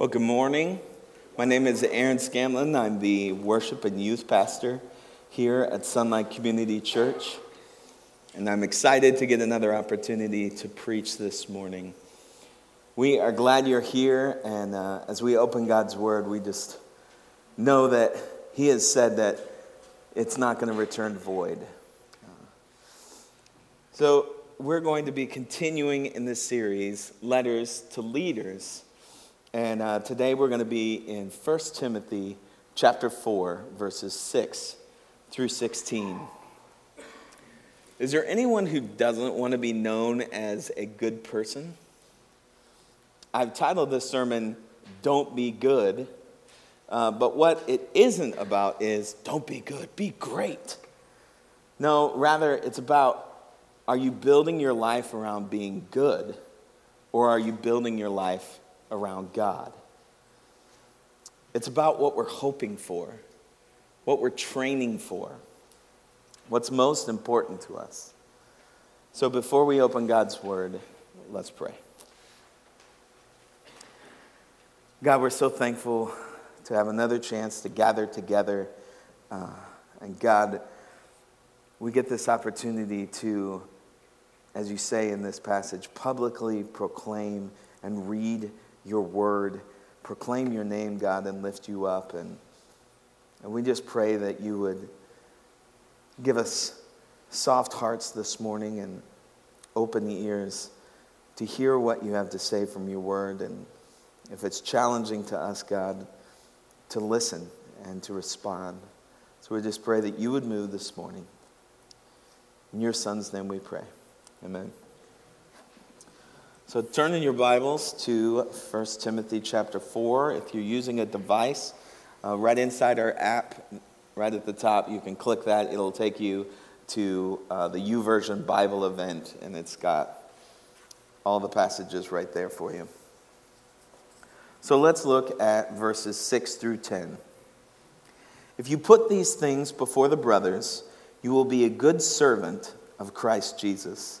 Well, good morning. My name is Aaron Scanlon. I'm the worship and youth pastor here at Sunlight Community Church. And I'm excited to get another opportunity to preach this morning. We are glad you're here. And uh, as we open God's word, we just know that He has said that it's not going to return void. So, we're going to be continuing in this series, Letters to Leaders. And uh, today we're going to be in 1 Timothy chapter 4, verses 6 through 16. Is there anyone who doesn't want to be known as a good person? I've titled this sermon, Don't Be Good. Uh, but what it isn't about is don't be good, be great. No, rather, it's about are you building your life around being good or are you building your life around God. It's about what we're hoping for, what we're training for, what's most important to us. So before we open God's Word, let's pray. God, we're so thankful to have another chance to gather together. Uh, and God, we get this opportunity to, as you say in this passage, publicly proclaim and read your word, proclaim your name, God, and lift you up. And, and we just pray that you would give us soft hearts this morning and open the ears to hear what you have to say from your word. And if it's challenging to us, God, to listen and to respond. So we just pray that you would move this morning. In your son's name we pray. Amen. So turn in your Bibles to 1 Timothy chapter 4. If you're using a device, uh, right inside our app, right at the top, you can click that. It'll take you to uh, the YouVersion Bible event, and it's got all the passages right there for you. So let's look at verses 6 through 10. If you put these things before the brothers, you will be a good servant of Christ Jesus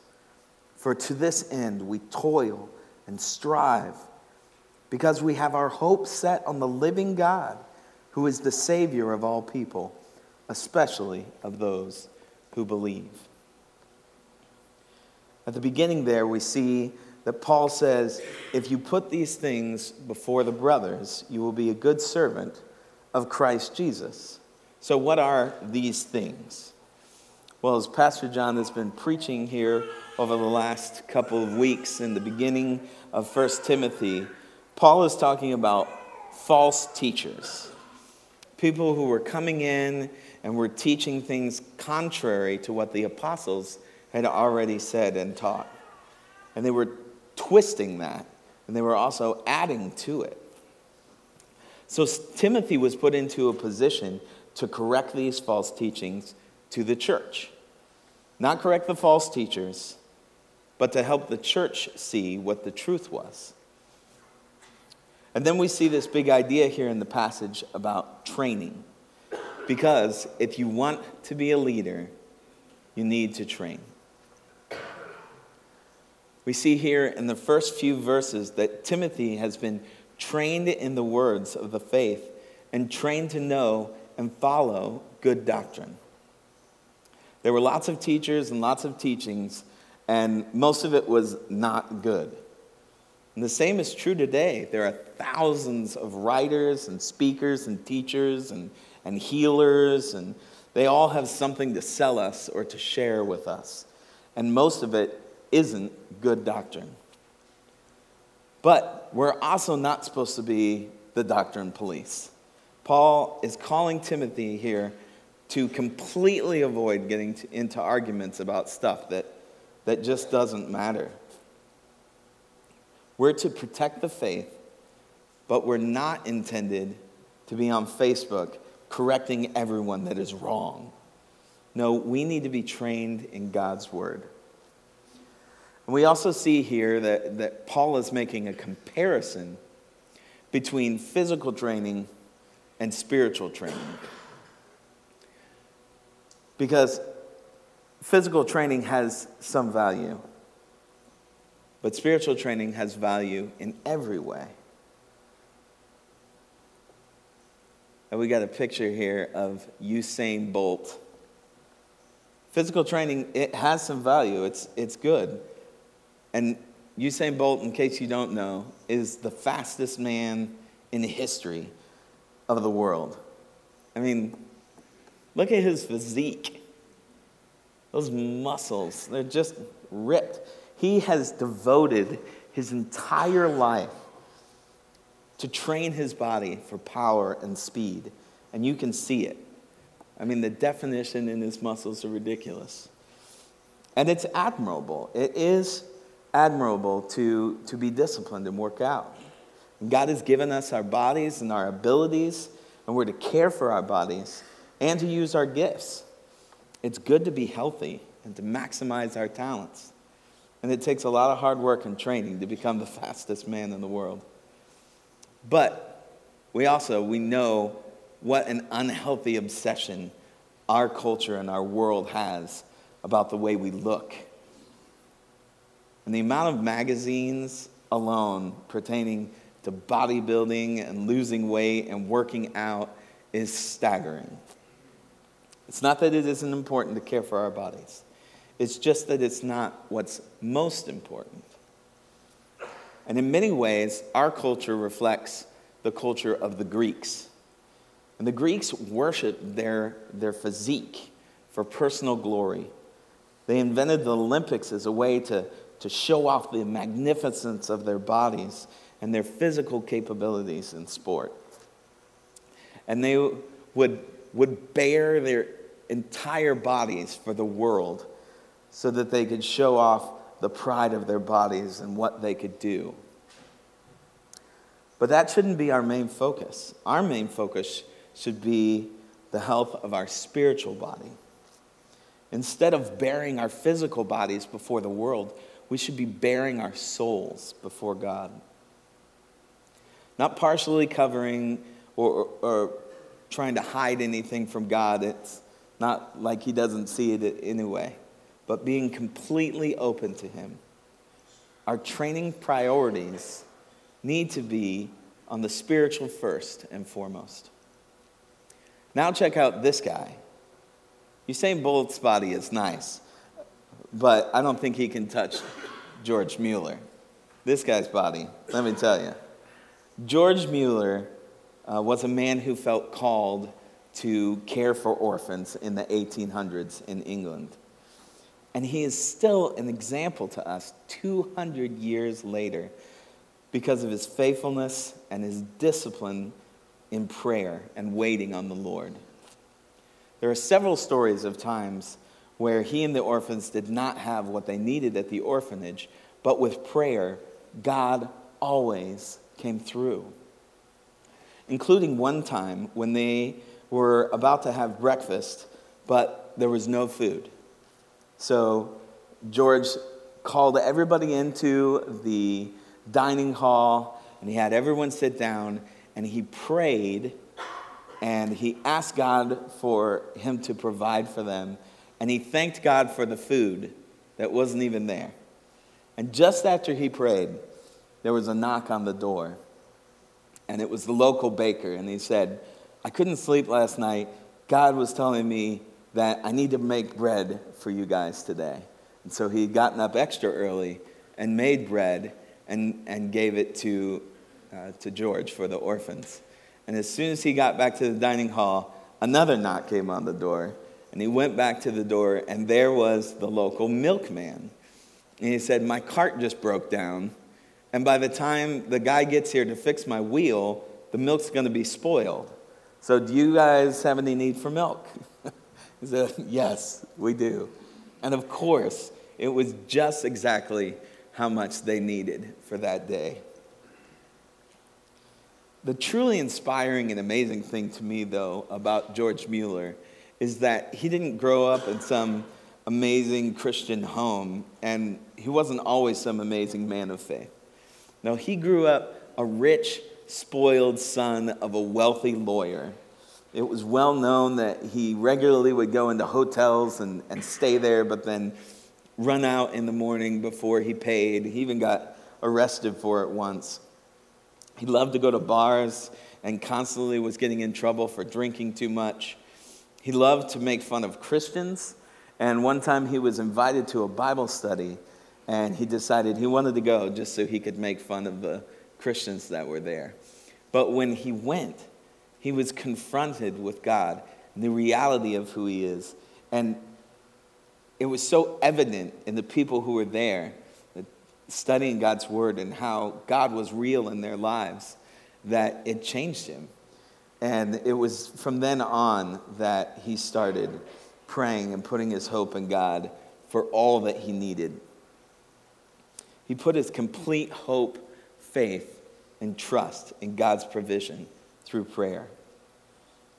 For to this end we toil and strive, because we have our hope set on the living God, who is the Savior of all people, especially of those who believe. At the beginning, there, we see that Paul says, If you put these things before the brothers, you will be a good servant of Christ Jesus. So, what are these things? Well, as Pastor John has been preaching here over the last couple of weeks in the beginning of 1 Timothy, Paul is talking about false teachers. People who were coming in and were teaching things contrary to what the apostles had already said and taught. And they were twisting that, and they were also adding to it. So Timothy was put into a position to correct these false teachings to the church. Not correct the false teachers, but to help the church see what the truth was. And then we see this big idea here in the passage about training. Because if you want to be a leader, you need to train. We see here in the first few verses that Timothy has been trained in the words of the faith and trained to know and follow good doctrine. There were lots of teachers and lots of teachings and most of it was not good. And the same is true today. There are thousands of writers and speakers and teachers and, and healers, and they all have something to sell us or to share with us. And most of it isn't good doctrine. But we're also not supposed to be the doctrine police. Paul is calling Timothy here to completely avoid getting to, into arguments about stuff that that just doesn't matter. We're to protect the faith, but we're not intended to be on Facebook correcting everyone that is wrong. No, we need to be trained in God's word. And we also see here that, that Paul is making a comparison between physical training and spiritual training. Because physical training has some value, but spiritual training has value in every way. And we got a picture here of Usain Bolt. Physical training, it has some value. It's, it's good. And Usain Bolt, in case you don't know, is the fastest man in the history of the world. I mean, look at his physique. Those muscles, they're just ripped. He has devoted his entire life to train his body for power and speed. And you can see it. I mean, the definition in his muscles are ridiculous. And it's admirable. It is admirable to, to be disciplined and work out. And God has given us our bodies and our abilities, and we're to care for our bodies and to use our gifts. It's good to be healthy and to maximize our talents. And it takes a lot of hard work and training to become the fastest man in the world. But we also we know what an unhealthy obsession our culture and our world has about the way we look. And the amount of magazines alone pertaining to bodybuilding and losing weight and working out is staggering. It's not that it isn't important to care for our bodies, it's just that it's not what's most important. And in many ways, our culture reflects the culture of the Greeks. And the Greeks worshiped their, their physique for personal glory. They invented the Olympics as a way to, to show off the magnificence of their bodies and their physical capabilities in sport. And they would, would bare their entire bodies for the world so that they could show off the pride of their bodies and what they could do. But that shouldn't be our main focus. Our main focus should be the health of our spiritual body. Instead of bearing our physical bodies before the world, we should be bearing our souls before God. Not partially covering or, or, or trying to hide anything from God. It's not like He doesn't see it anyway but being completely open to Him. Our training priorities need to be on the spiritual first and foremost. Now, check out this guy. Usain Bolt's body is nice, but I don't think he can touch George Mueller. This guy's body, let me tell you. George Mueller uh, was a man who felt called to care for orphans in the 1800s in England. And he is still an example to us 200 years later because of his faithfulness and his discipline in prayer and waiting on the Lord. There are several stories of times where he and the orphans did not have what they needed at the orphanage, but with prayer, God always came through. Including one time when they were about to have breakfast, but there was no food. So George called everybody into the dining hall and he had everyone sit down and he prayed and he asked God for him to provide for them and he thanked God for the food that wasn't even there. And just after he prayed, there was a knock on the door. And it was the local baker. And he said, I couldn't sleep last night. God was telling me that I need to make bread for you guys today. And so he had gotten up extra early and made bread and, and gave it to, uh, to George for the orphans. And as soon as he got back to the dining hall, another knock came on the door. And he went back to the door, and there was the local milkman. And he said, My cart just broke down. And by the time the guy gets here to fix my wheel, the milk's going to be spoiled. So, do you guys have any need for milk? He said, Yes, we do. And of course, it was just exactly how much they needed for that day. The truly inspiring and amazing thing to me, though, about George Mueller is that he didn't grow up in some amazing Christian home, and he wasn't always some amazing man of faith. No, he grew up a rich, spoiled son of a wealthy lawyer. It was well known that he regularly would go into hotels and, and stay there, but then run out in the morning before he paid. He even got arrested for it once. He loved to go to bars and constantly was getting in trouble for drinking too much. He loved to make fun of Christians, and one time he was invited to a Bible study, and he decided he wanted to go just so he could make fun of the Christians that were there. But when he went, he was confronted with God the reality of who he is. And it was so evident in the people who were there studying God's word and how God was real in their lives that it changed him. And it was from then on that he started praying and putting his hope in God for all that he needed. He put his complete hope, faith, and trust in God's provision through prayer.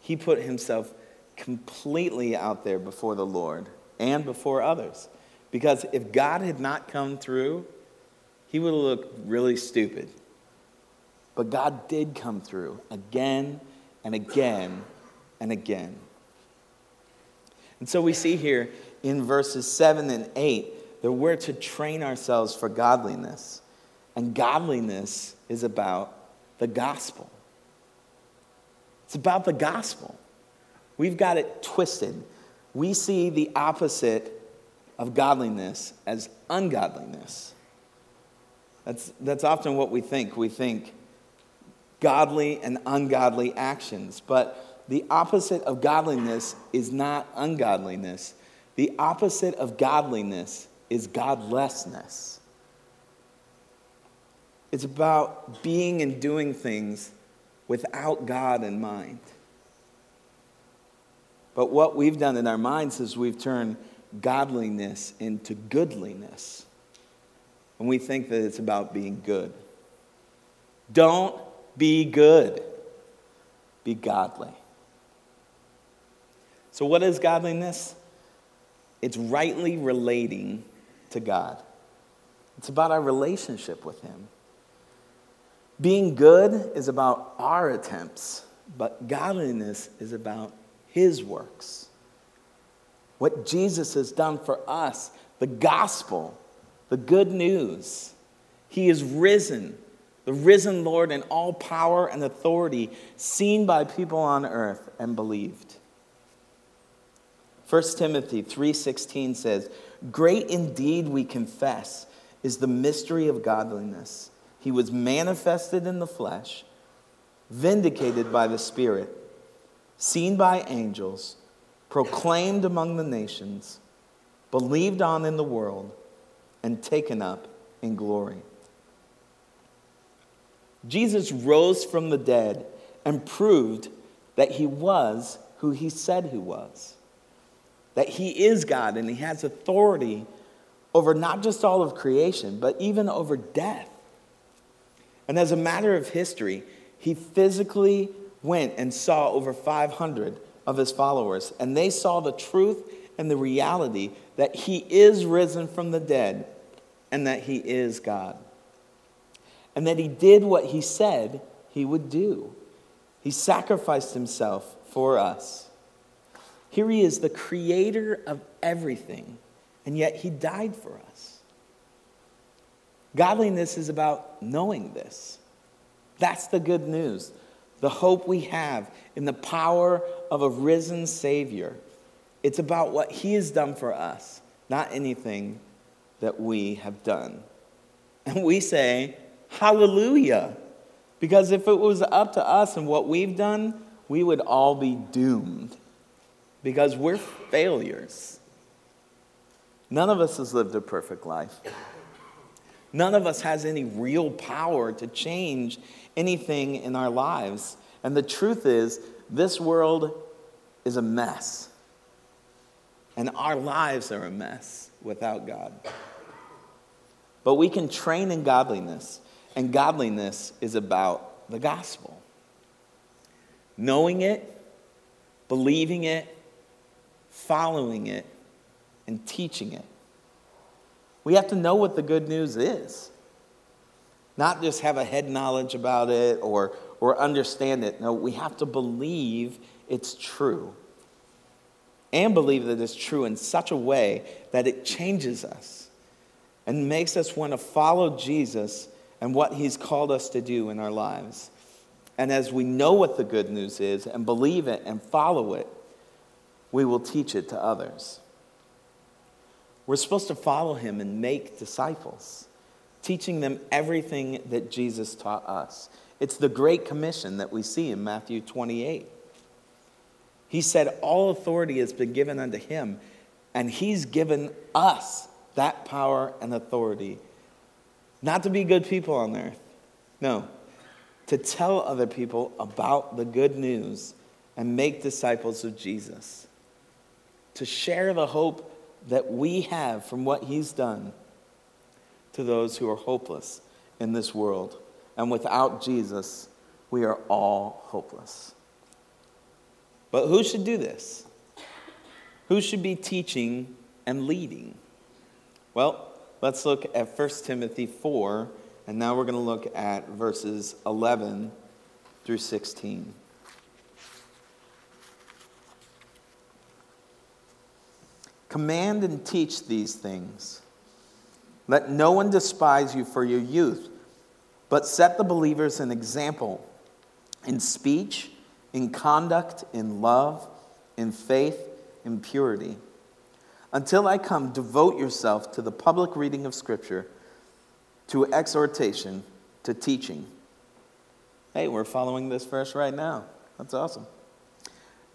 He put himself completely out there before the Lord and before others. Because if God had not come through, he would have looked really stupid. But God did come through again and again and again. And so we see here in verses 7 and 8 that we're to train ourselves for godliness. And godliness is about the gospel. It's about the gospel. We've got it twisted. We see the opposite of godliness as ungodliness. That's, that's often what we think. We think godly and ungodly actions. But the opposite of godliness is not ungodliness. The opposite of godliness is godlessness. It's about being and doing things without God in mind. But what we've done in our minds is we've turned godliness into goodliness and we think that it's about being good. Don't be good, be godly. So, what is godliness? It's rightly relating to God, it's about our relationship with Him. Being good is about our attempts, but godliness is about His works. What Jesus has done for us, the gospel the good news. He is risen, the risen Lord in all power and authority, seen by people on earth and believed. 1 Timothy 3:16 says, "Great indeed we confess is the mystery of godliness. He was manifested in the flesh, vindicated by the Spirit, seen by angels, proclaimed among the nations, believed on in the world, and taken up in glory. Jesus rose from the dead and proved that he was who he said he was. That he is God and he has authority over not just all of creation, but even over death. And as a matter of history, he physically went and saw over 500 of his followers, and they saw the truth and the reality that he is risen from the dead and that he is God. And that he did what he said he would do. He sacrificed himself for us. Here he is, the creator of everything, and yet he died for us. Godliness is about knowing this. That's the good news. The hope we have in the power of a risen Savior. It's about what he has done for us, not anything that we have done. And we say, Hallelujah. Because if it was up to us and what we've done, we would all be doomed. Because we're failures. None of us has lived a perfect life. None of us has any real power to change anything in our lives. And the truth is, this world is a mess. And our lives are a mess without God. But we can train in godliness, and godliness is about the gospel. knowing it, believing it, following it, and teaching it. We have to know what the good news is. Not just have a head knowledge about it or, or understand it. No, we have to believe it's true. And believe that it's true in such a way that it changes us and makes us want to follow Jesus and what he's called us to do in our lives. And as we know what the good news is and believe it and follow it, we will teach it to others. We're supposed to follow him and make disciples, teaching them everything that Jesus taught us. It's the Great Commission that we see in Matthew 28. He said, All authority has been given unto him, and he's given us that power and authority. Not to be good people on earth, no, to tell other people about the good news and make disciples of Jesus, to share the hope that we have from what he's done to those who are hopeless in this world. And without Jesus, we are all hopeless. But who should do this? Who should be teaching and leading? Well, let's look at 1 Timothy 4, and now we're going to look at verses 11 through 16. Command and teach these things. Let no one despise you for your youth, but set the believers an example in speech, in conduct, in love, in faith, in purity. Until I come, devote yourself to the public reading of Scripture, to exhortation, to teaching. Hey, we're following this verse right now. That's awesome.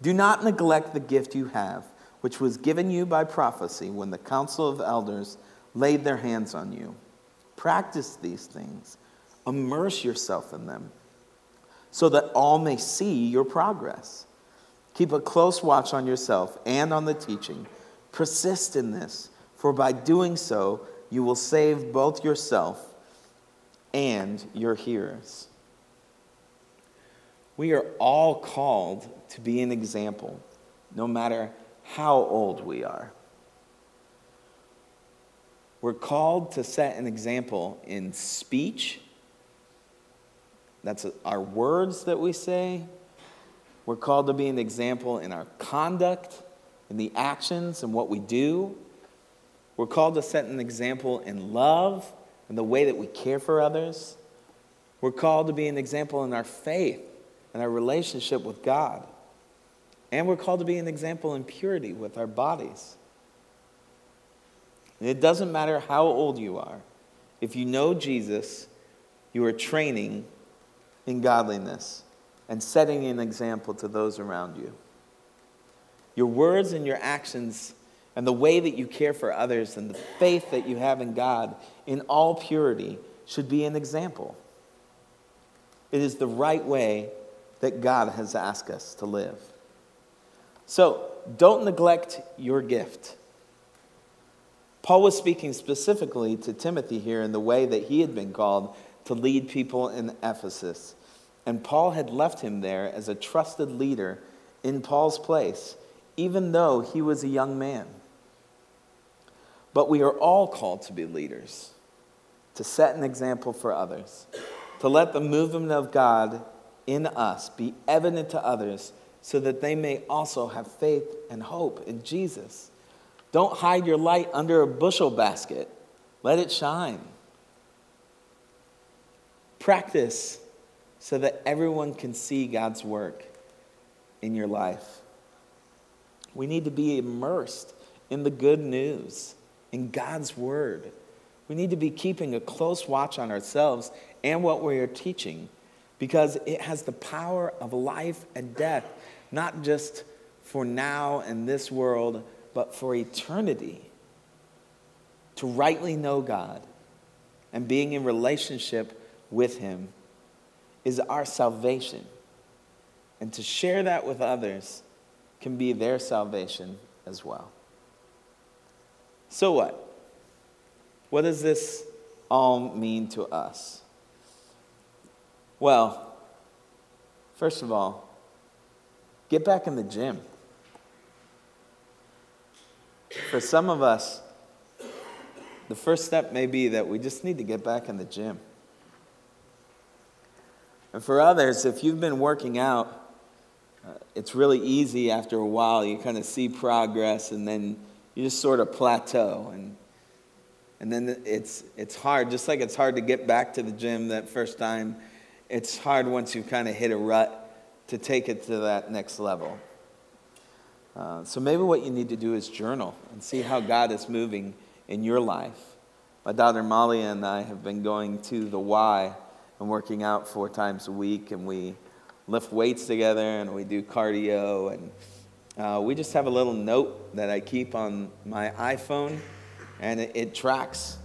Do not neglect the gift you have which was given you by prophecy when the council of elders laid their hands on you. Practice these things, immerse yourself in them, so that all may see your progress. Keep a close watch on yourself and on the teaching. Persist in this, for by doing so, you will save both yourself and your hearers. We are all called to be an example, no matter how old we are. We're called to set an example in speech. That's our words that we say. We're called to be an example in our conduct, in the actions, and what we do. We're called to set an example in love and the way that we care for others. We're called to be an example in our faith and our relationship with God. And we're called to be an example in purity with our bodies. And it doesn't matter how old you are, if you know Jesus, you are training in godliness and setting an example to those around you. Your words and your actions and the way that you care for others and the faith that you have in God in all purity should be an example. It is the right way that God has asked us to live. So don't neglect your gift. Paul was speaking specifically to Timothy here in the way that he had been called to lead people in Ephesus. And Paul had left him there as a trusted leader in Paul's place, even though he was a young man. But we are all called to be leaders, to set an example for others, to let the movement of God in us be evident to others so that they may also have faith and hope in Jesus. Don't hide your light under a bushel basket, let it shine. Practice so that everyone can see God's work in your life. We need to be immersed in the good news, in God's word. We need to be keeping a close watch on ourselves and what we are teaching because it has the power of life and death not just for now and this world, but for eternity. To rightly know God and being in relationship with Him is our salvation. And to share that with others can be their salvation as well. So, what? What does this all mean to us? Well, first of all, get back in the gym. For some of us, the first step may be that we just need to get back in the gym. And for others, if you've been working out, uh, it's really easy after a while. You kind of see progress and then you just sort of plateau. And, and then it's, it's hard, just like it's hard to get back to the gym that first time, it's hard once you've kind of hit a rut to take it to that next level. Uh, so maybe what you need to do is journal and see how God is moving in your life. My daughter Molly and I have been going to the Y and working out four times a week, and we lift weights together and we do cardio. And uh, we just have a little note that I keep on my iPhone, and it, it tracks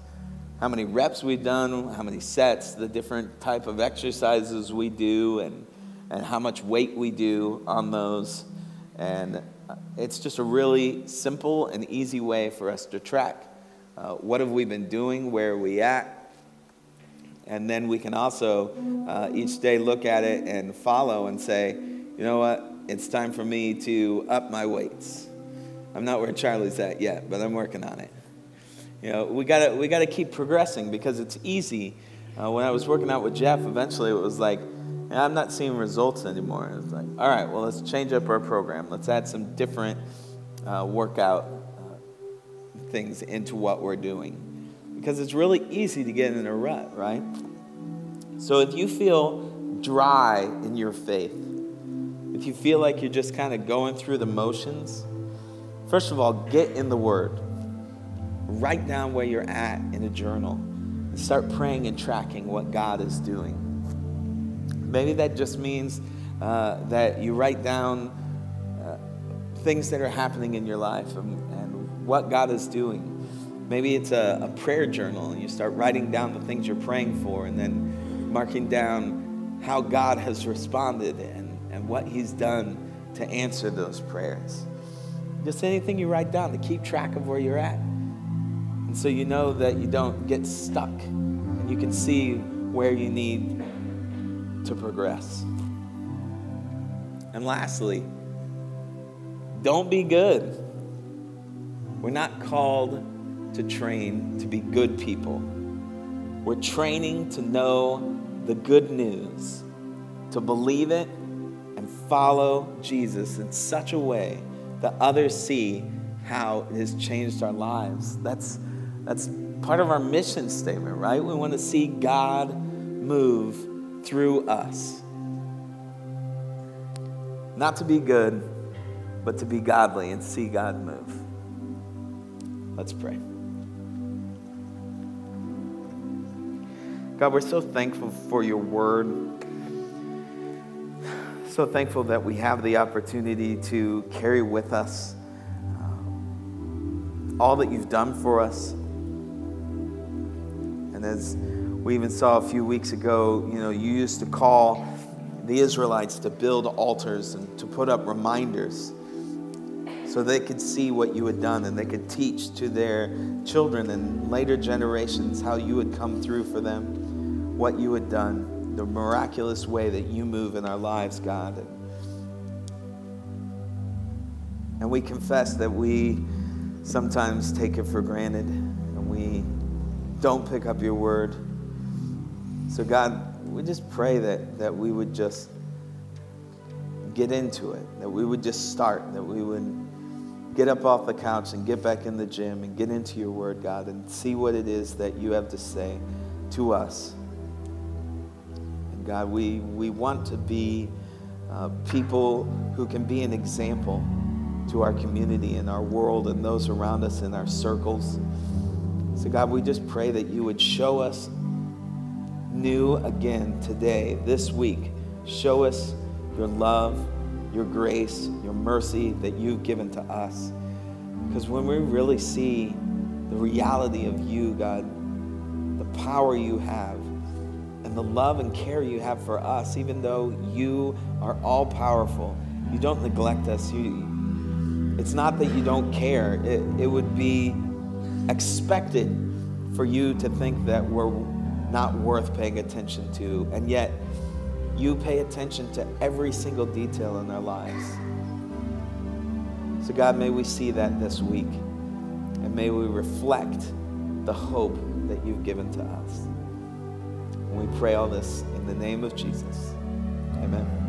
how many reps we've done, how many sets, the different type of exercises we do, and, and how much weight we do on those. And it's just a really simple and easy way for us to track uh, what have we been doing, where are we at, and then we can also uh, each day look at it and follow and say, you know what, it's time for me to up my weights. I'm not where Charlie's at yet, but I'm working on it. You know, we gotta we gotta keep progressing because it's easy. Uh, when I was working out with Jeff, eventually it was like, I'm not seeing results anymore. It was like, all right, well, let's change up our program. Let's add some different uh, workout uh, things into what we're doing because it's really easy to get in a rut, right? So if you feel dry in your faith, if you feel like you're just kind of going through the motions, first of all, get in the Word. Write down where you're at in a journal and start praying and tracking what God is doing. Maybe that just means uh, that you write down uh, things that are happening in your life and, and what God is doing. Maybe it's a, a prayer journal and you start writing down the things you're praying for and then marking down how God has responded and, and what He's done to answer those prayers. Just anything you write down to keep track of where you're at. And so you know that you don't get stuck and you can see where you need to progress. And lastly, don't be good. We're not called to train to be good people. We're training to know the good news, to believe it and follow Jesus in such a way that others see how it has changed our lives. That's, that's part of our mission statement, right? We want to see God move through us. Not to be good, but to be godly and see God move. Let's pray. God, we're so thankful for your word. So thankful that we have the opportunity to carry with us uh, all that you've done for us. And as we even saw a few weeks ago, you know, you used to call the Israelites to build altars and to put up reminders so they could see what you had done and they could teach to their children and later generations how you had come through for them what you had done, the miraculous way that you move in our lives, God. And we confess that we sometimes take it for granted and we don't pick up your word. So, God, we just pray that, that we would just get into it, that we would just start, that we would get up off the couch and get back in the gym and get into your word, God, and see what it is that you have to say to us. God, we, we want to be uh, people who can be an example to our community and our world and those around us in our circles. So, God, we just pray that you would show us new again today, this week. Show us your love, your grace, your mercy that you've given to us. Because when we really see the reality of you, God, the power you have, and the love and care you have for us, even though you are all powerful. You don't neglect us. You, it's not that you don't care, it, it would be expected for you to think that we're not worth paying attention to. And yet, you pay attention to every single detail in their lives. So, God, may we see that this week, and may we reflect the hope that you've given to us. And we pray all this in the name of Jesus. Amen.